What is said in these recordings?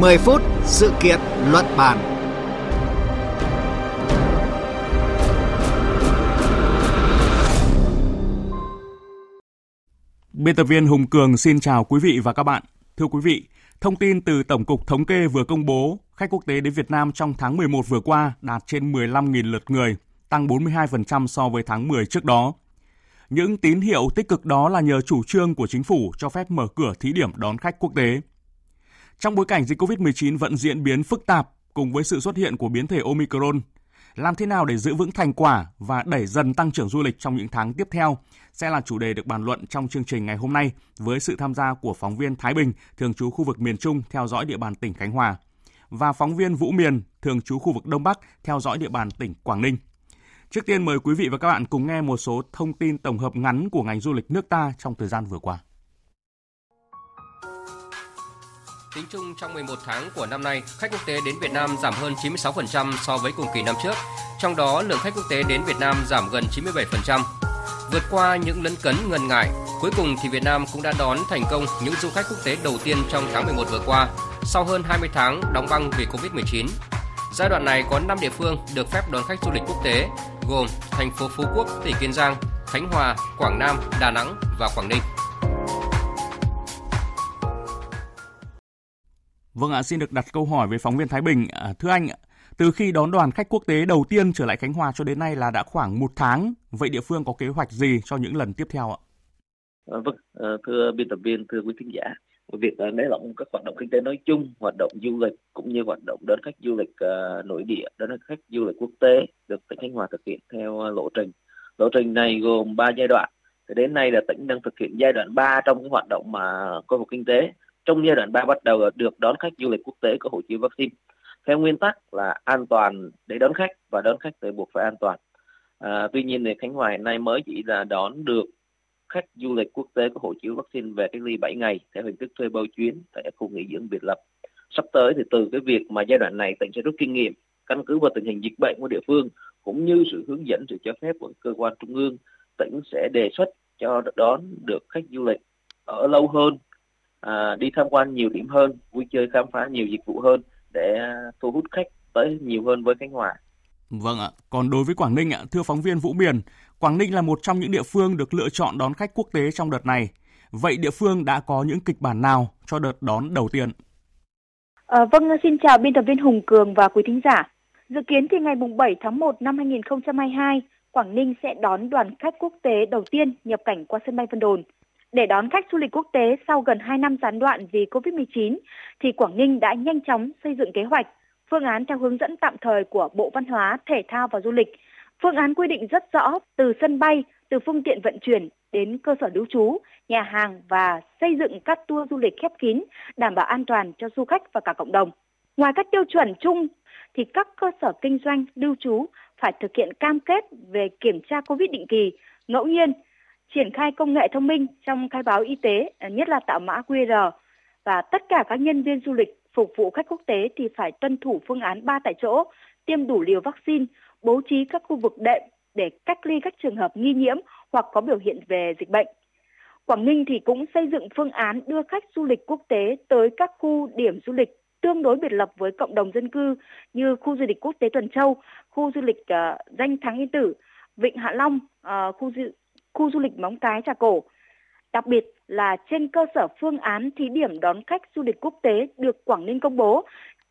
10 phút sự kiện luận bàn. Biên tập viên Hùng Cường xin chào quý vị và các bạn. Thưa quý vị, thông tin từ Tổng cục Thống kê vừa công bố, khách quốc tế đến Việt Nam trong tháng 11 vừa qua đạt trên 15.000 lượt người, tăng 42% so với tháng 10 trước đó. Những tín hiệu tích cực đó là nhờ chủ trương của chính phủ cho phép mở cửa thí điểm đón khách quốc tế. Trong bối cảnh dịch COVID-19 vẫn diễn biến phức tạp cùng với sự xuất hiện của biến thể Omicron, làm thế nào để giữ vững thành quả và đẩy dần tăng trưởng du lịch trong những tháng tiếp theo sẽ là chủ đề được bàn luận trong chương trình ngày hôm nay với sự tham gia của phóng viên Thái Bình, thường trú khu vực miền Trung theo dõi địa bàn tỉnh Khánh Hòa và phóng viên Vũ Miền, thường trú khu vực Đông Bắc theo dõi địa bàn tỉnh Quảng Ninh. Trước tiên mời quý vị và các bạn cùng nghe một số thông tin tổng hợp ngắn của ngành du lịch nước ta trong thời gian vừa qua. Tính chung trong 11 tháng của năm nay, khách quốc tế đến Việt Nam giảm hơn 96% so với cùng kỳ năm trước. Trong đó, lượng khách quốc tế đến Việt Nam giảm gần 97%. Vượt qua những lấn cấn ngần ngại, cuối cùng thì Việt Nam cũng đã đón thành công những du khách quốc tế đầu tiên trong tháng 11 vừa qua, sau hơn 20 tháng đóng băng vì Covid-19. Giai đoạn này có 5 địa phương được phép đón khách du lịch quốc tế, gồm thành phố Phú Quốc, tỉnh Kiên Giang, Khánh Hòa, Quảng Nam, Đà Nẵng và Quảng Ninh. Vâng ạ, xin được đặt câu hỏi với phóng viên Thái Bình. À, thưa anh, từ khi đón đoàn khách quốc tế đầu tiên trở lại Khánh Hòa cho đến nay là đã khoảng một tháng. Vậy địa phương có kế hoạch gì cho những lần tiếp theo ạ? À, vâng, à, thưa biên tập viên, thưa quý thính giả, việc à, nới lỏng các hoạt động kinh tế nói chung, hoạt động du lịch cũng như hoạt động đón khách du lịch uh, nội địa, đón khách du lịch quốc tế được tỉnh Khánh Hòa thực hiện theo à, lộ trình. Lộ trình này gồm 3 giai đoạn. Thì đến nay là tỉnh đang thực hiện giai đoạn 3 trong cái hoạt động mà khôi phục kinh tế trong giai đoạn 3 bắt đầu được đón khách du lịch quốc tế có hộ chiếu vaccine theo nguyên tắc là an toàn để đón khách và đón khách thì buộc phải an toàn. À, tuy nhiên thì khánh hòa hiện nay mới chỉ là đón được khách du lịch quốc tế có hộ chiếu vaccine về cách ly 7 ngày theo hình thức thuê bao chuyến tại khu nghỉ dưỡng biệt lập. Sắp tới thì từ cái việc mà giai đoạn này tỉnh sẽ rút kinh nghiệm căn cứ vào tình hình dịch bệnh của địa phương cũng như sự hướng dẫn sự cho phép của cơ quan trung ương tỉnh sẽ đề xuất cho đón được khách du lịch ở lâu hơn à, đi tham quan nhiều điểm hơn vui chơi khám phá nhiều dịch vụ hơn để thu hút khách tới nhiều hơn với Khánh Hòa. Vâng ạ. Còn đối với Quảng Ninh ạ, thưa phóng viên Vũ Miền, Quảng Ninh là một trong những địa phương được lựa chọn đón khách quốc tế trong đợt này. Vậy địa phương đã có những kịch bản nào cho đợt đón đầu tiên? À, vâng, xin chào biên tập viên Hùng Cường và quý thính giả. Dự kiến thì ngày 7 tháng 1 năm 2022, Quảng Ninh sẽ đón đoàn khách quốc tế đầu tiên nhập cảnh qua sân bay Vân Đồn. Để đón khách du lịch quốc tế sau gần 2 năm gián đoạn vì Covid-19, thì Quảng Ninh đã nhanh chóng xây dựng kế hoạch, phương án theo hướng dẫn tạm thời của Bộ Văn hóa, Thể thao và Du lịch. Phương án quy định rất rõ từ sân bay, từ phương tiện vận chuyển đến cơ sở lưu trú, nhà hàng và xây dựng các tour du lịch khép kín, đảm bảo an toàn cho du khách và cả cộng đồng. Ngoài các tiêu chuẩn chung thì các cơ sở kinh doanh lưu trú phải thực hiện cam kết về kiểm tra COVID định kỳ, ngẫu nhiên triển khai công nghệ thông minh trong khai báo y tế, à, nhất là tạo mã QR và tất cả các nhân viên du lịch phục vụ khách quốc tế thì phải tuân thủ phương án 3 tại chỗ, tiêm đủ liều vaccine, bố trí các khu vực đệm để cách ly các trường hợp nghi nhiễm hoặc có biểu hiện về dịch bệnh. Quảng Ninh thì cũng xây dựng phương án đưa khách du lịch quốc tế tới các khu điểm du lịch tương đối biệt lập với cộng đồng dân cư như khu du lịch quốc tế Tuần Châu, khu du lịch uh, danh Thắng Yên Tử, Vịnh Hạ Long, uh, khu du, khu du lịch Móng Cái Trà Cổ. Đặc biệt là trên cơ sở phương án thí điểm đón khách du lịch quốc tế được Quảng Ninh công bố,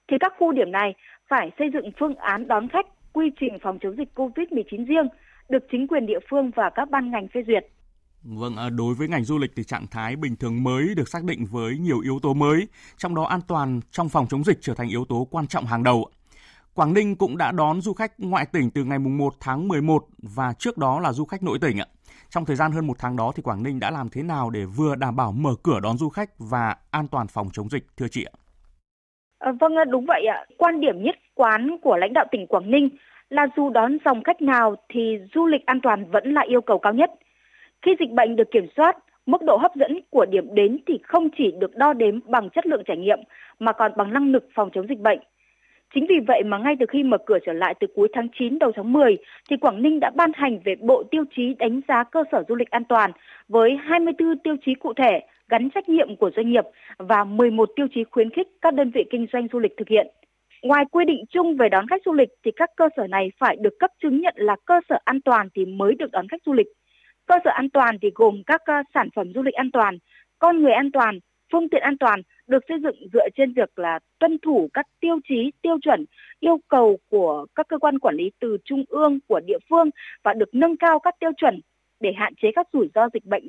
thì các khu điểm này phải xây dựng phương án đón khách quy trình phòng chống dịch COVID-19 riêng, được chính quyền địa phương và các ban ngành phê duyệt. Vâng, à, đối với ngành du lịch thì trạng thái bình thường mới được xác định với nhiều yếu tố mới, trong đó an toàn trong phòng chống dịch trở thành yếu tố quan trọng hàng đầu. Quảng Ninh cũng đã đón du khách ngoại tỉnh từ ngày 1 tháng 11 và trước đó là du khách nội tỉnh ạ. Trong thời gian hơn một tháng đó thì Quảng Ninh đã làm thế nào để vừa đảm bảo mở cửa đón du khách và an toàn phòng chống dịch thưa chị ạ? À, vâng ờ, đúng vậy ạ. Quan điểm nhất quán của lãnh đạo tỉnh Quảng Ninh là dù đón dòng khách nào thì du lịch an toàn vẫn là yêu cầu cao nhất. Khi dịch bệnh được kiểm soát, mức độ hấp dẫn của điểm đến thì không chỉ được đo đếm bằng chất lượng trải nghiệm mà còn bằng năng lực phòng chống dịch bệnh. Chính vì vậy mà ngay từ khi mở cửa trở lại từ cuối tháng 9 đầu tháng 10 thì Quảng Ninh đã ban hành về bộ tiêu chí đánh giá cơ sở du lịch an toàn với 24 tiêu chí cụ thể gắn trách nhiệm của doanh nghiệp và 11 tiêu chí khuyến khích các đơn vị kinh doanh du lịch thực hiện. Ngoài quy định chung về đón khách du lịch thì các cơ sở này phải được cấp chứng nhận là cơ sở an toàn thì mới được đón khách du lịch. Cơ sở an toàn thì gồm các ờ, sản phẩm du lịch an toàn, con người an toàn, phương tiện an toàn được xây dựng dựa trên việc là tuân thủ các tiêu chí, tiêu chuẩn, yêu cầu của các cơ quan quản lý từ trung ương, của địa phương và được nâng cao các tiêu chuẩn để hạn chế các rủi ro dịch bệnh.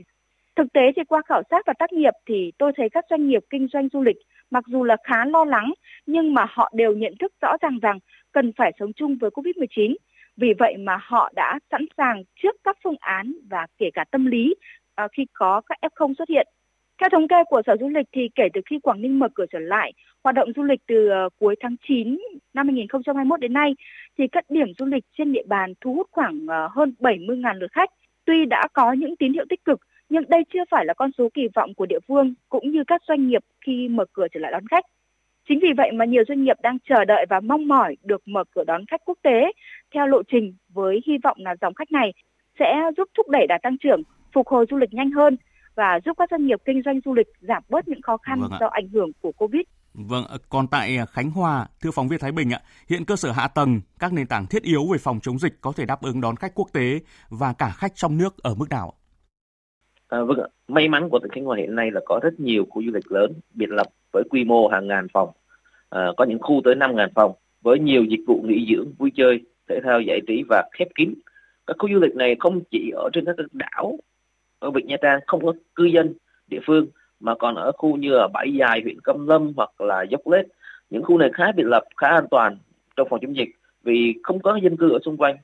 Thực tế thì qua khảo sát và tác nghiệp thì tôi thấy các doanh nghiệp kinh doanh du lịch mặc dù là khá lo lắng nhưng mà họ đều nhận thức rõ ràng rằng cần phải sống chung với Covid-19. Vì vậy mà họ đã sẵn sàng trước các phương án và kể cả tâm lý à, khi có các F0 xuất hiện. Theo thống kê của Sở Du lịch thì kể từ khi Quảng Ninh mở cửa trở lại, hoạt động du lịch từ ờ, cuối tháng 9 năm 2021 đến nay thì các điểm du lịch trên địa bàn thu hút khoảng ờ, hơn 70.000 lượt khách. Tuy đã có những tín hiệu tích cực nhưng đây chưa phải là con số kỳ vọng của địa phương cũng như các doanh nghiệp khi mở cửa trở lại đón khách. Chính vì vậy mà nhiều doanh nghiệp đang chờ đợi và mong mỏi được mở cửa đón khách quốc tế theo lộ trình với hy vọng là dòng khách này sẽ giúp thúc đẩy đà tăng trưởng, phục hồi du lịch nhanh hơn và giúp các doanh nghiệp kinh doanh du lịch giảm bớt những khó khăn vâng do ảnh hưởng của Covid. Vâng, còn tại Khánh Hòa, thưa phóng viên Thái Bình ạ, hiện cơ sở hạ tầng, các nền tảng thiết yếu về phòng chống dịch có thể đáp ứng đón khách quốc tế và cả khách trong nước ở mức nào? À, vâng, may mắn của tỉnh Khánh Hòa hiện nay là có rất nhiều khu du lịch lớn biệt lập với quy mô hàng ngàn phòng, à, có những khu tới 5 ngàn phòng với nhiều dịch vụ nghỉ dưỡng, vui chơi, thể thao giải trí và khép kín. Các khu du lịch này không chỉ ở trên các đảo ở Vịnh Nha Trang không có cư dân địa phương mà còn ở khu như ở Bãi Dài, huyện Cam Lâm hoặc là Dốc Lết. Những khu này khá biệt lập, khá an toàn trong phòng chống dịch vì không có dân cư ở xung quanh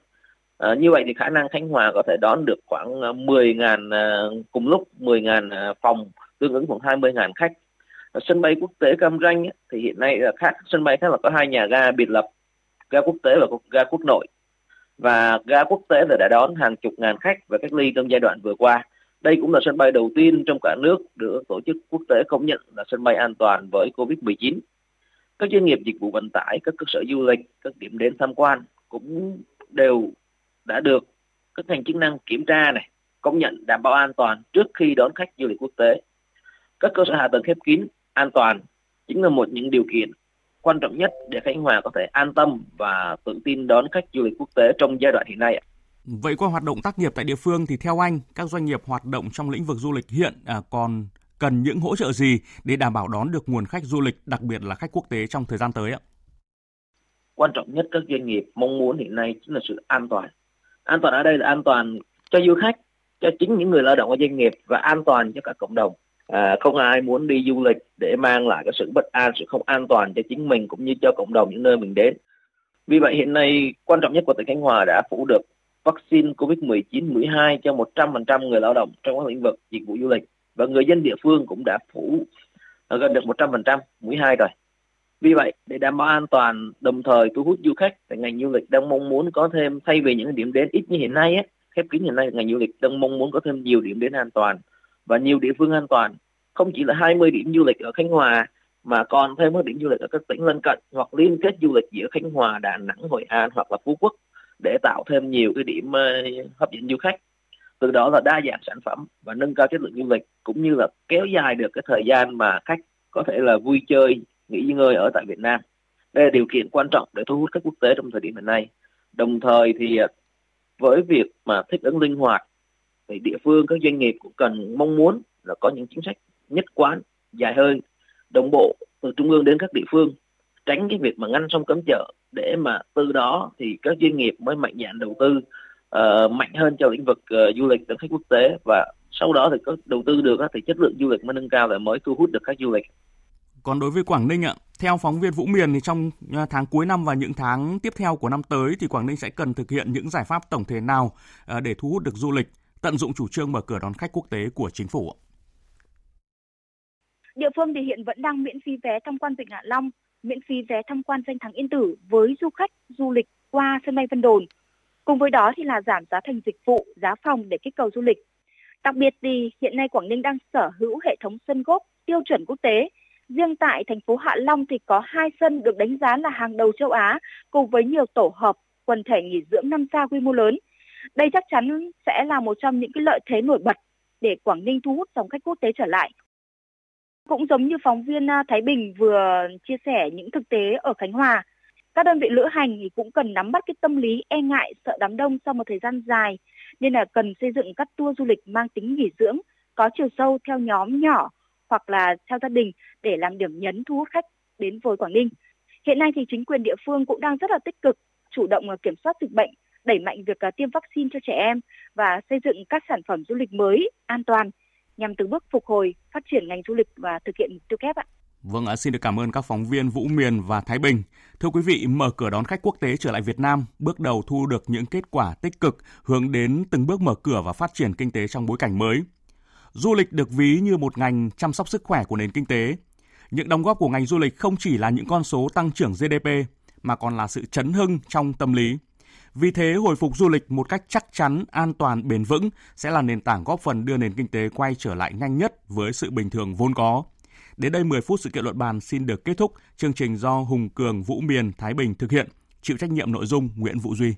À, như vậy thì khả năng Khánh Hòa có thể đón được khoảng à, 10.000 à, cùng lúc 10.000 à, phòng tương ứng khoảng 20.000 khách. Ở sân bay quốc tế Cam Ranh ấy, thì hiện nay là khác sân bay khác là có hai nhà ga biệt lập ga quốc tế và ga quốc nội và ga quốc tế là đã đón hàng chục ngàn khách và cách ly trong giai đoạn vừa qua. Đây cũng là sân bay đầu tiên trong cả nước được tổ chức quốc tế công nhận là sân bay an toàn với Covid-19. Các doanh nghiệp dịch vụ vận tải, các cơ sở du lịch, các điểm đến tham quan cũng đều đã được các ngành chức năng kiểm tra này công nhận đảm bảo an toàn trước khi đón khách du lịch quốc tế các cơ sở hạ tầng khép kín an toàn chính là một những điều kiện quan trọng nhất để Khánh Hòa có thể an tâm và tự tin đón khách du lịch quốc tế trong giai đoạn hiện nay. Vậy qua hoạt động tác nghiệp tại địa phương thì theo anh, các doanh nghiệp hoạt động trong lĩnh vực du lịch hiện à, còn cần những hỗ trợ gì để đảm bảo đón được nguồn khách du lịch, đặc biệt là khách quốc tế trong thời gian tới ạ? Quan trọng nhất các doanh nghiệp mong muốn hiện nay chính là sự an toàn. An toàn ở đây là an toàn cho du khách cho chính những người lao động ở doanh nghiệp và an toàn cho cả cộng đồng. À, không ai muốn đi du lịch để mang lại cái sự bất an sự không an toàn cho chính mình cũng như cho cộng đồng những nơi mình đến. Vì vậy hiện nay quan trọng nhất của tỉnh Khánh Hòa đã phủ được vaccine COVID-19 mũi 2 cho 100% người lao động trong các lĩnh vực dịch vụ du lịch và người dân địa phương cũng đã phủ à, gần được 100% mũi 2 rồi. Vì vậy, để đảm bảo an toàn, đồng thời thu hút du khách, thì ngành du lịch đang mong muốn có thêm thay vì những điểm đến ít như hiện nay, ấy, khép kín hiện nay, ngành du lịch đang mong muốn có thêm nhiều điểm đến an toàn và nhiều địa phương an toàn. Không chỉ là 20 điểm du lịch ở Khánh Hòa, mà còn thêm các điểm du lịch ở các tỉnh lân cận hoặc liên kết du lịch giữa Khánh Hòa, Đà Nẵng, Hội An hoặc là Phú Quốc để tạo thêm nhiều cái điểm ờ, hấp dẫn du khách. Từ đó là đa dạng sản phẩm và nâng cao chất lượng du lịch, cũng như là kéo dài được cái thời gian mà khách có thể là vui chơi, nghỉ ngơi ở tại Việt Nam. Đây là điều kiện quan trọng để thu hút khách quốc tế trong thời điểm hiện nay. Đồng thời thì ờ, với việc mà thích ứng linh hoạt thì địa phương, các doanh nghiệp cũng cần mong muốn là có những chính sách nhất quán dài hơi, đồng bộ từ trung ương đến các địa phương, tránh cái việc mà ngăn sông cấm chợ để mà từ đó thì các doanh nghiệp mới mạnh dạn đầu tư uh, mạnh hơn cho lĩnh vực uh, du lịch đến khách quốc tế. Và sau đó thì có đầu tư được thì chất lượng du lịch mới nâng cao và mới thu hút được khách du lịch. Còn đối với Quảng Ninh ạ, theo phóng viên Vũ Miền thì trong à, tháng cuối năm và những tháng tiếp theo của năm tới thì Quảng Ninh sẽ cần thực hiện những giải pháp tổng thể nào để thu hút được du lịch, tận dụng chủ trương mở cửa đón khách quốc tế của chính phủ? Địa phương thì hiện vẫn đang miễn phí vé tham quan Vịnh Hạ Long, miễn phí vé tham quan danh thắng Yên Tử với du khách du lịch qua sân bay Vân Đồn. Cùng với đó thì là giảm giá thành dịch vụ, giá phòng để kích cầu du lịch. Đặc biệt thì hiện nay Quảng Ninh đang sở hữu hệ thống sân gốc tiêu chuẩn quốc tế Riêng tại thành phố Hạ Long thì có hai sân được đánh giá là hàng đầu châu Á cùng với nhiều tổ hợp quần thể nghỉ dưỡng năm sao quy mô lớn. Đây chắc chắn sẽ là một trong những cái lợi thế nổi bật để Quảng Ninh thu hút dòng khách quốc tế trở lại. Cũng giống như phóng viên à, Thái Bình vừa chia sẻ những thực tế ở Khánh Hòa, các đơn vị lữ hành thì cũng cần nắm bắt cái tâm lý e ngại sợ đám đông sau một thời gian dài nên là cần xây dựng các tour du lịch mang tính nghỉ dưỡng có chiều sâu theo nhóm nhỏ hoặc là theo gia đình để làm điểm nhấn thu hút khách đến với Quảng Ninh. Hiện nay thì chính quyền địa phương cũng đang rất là tích cực chủ động à, kiểm soát dịch bệnh, đẩy mạnh việc à, tiêm vaccine cho trẻ em và xây dựng các sản phẩm du lịch mới an toàn nhằm từng bước phục hồi, phát triển ngành du lịch và thực hiện mục tiêu kép ạ. Vâng, xin được cảm ơn các phóng viên Vũ Miền và Thái Bình. Thưa quý vị, mở cửa đón khách quốc tế trở lại Việt Nam, bước đầu thu được những kết quả tích cực hướng đến từng bước mở cửa và phát triển kinh tế trong bối cảnh mới. Du lịch được ví như một ngành chăm sóc sức khỏe của nền kinh tế. Những đóng góp của ngành du lịch không chỉ là những con số tăng trưởng GDP mà còn là sự chấn hưng trong tâm lý. Vì thế, hồi phục du lịch một cách chắc chắn, an toàn, bền vững sẽ là nền tảng góp phần đưa nền kinh tế quay trở lại nhanh nhất với sự bình thường vốn có. Đến đây 10 phút sự kiện luận bàn xin được kết thúc. Chương trình do Hùng Cường, Vũ Miền, Thái Bình thực hiện. Chịu trách nhiệm nội dung Nguyễn Vũ Duy.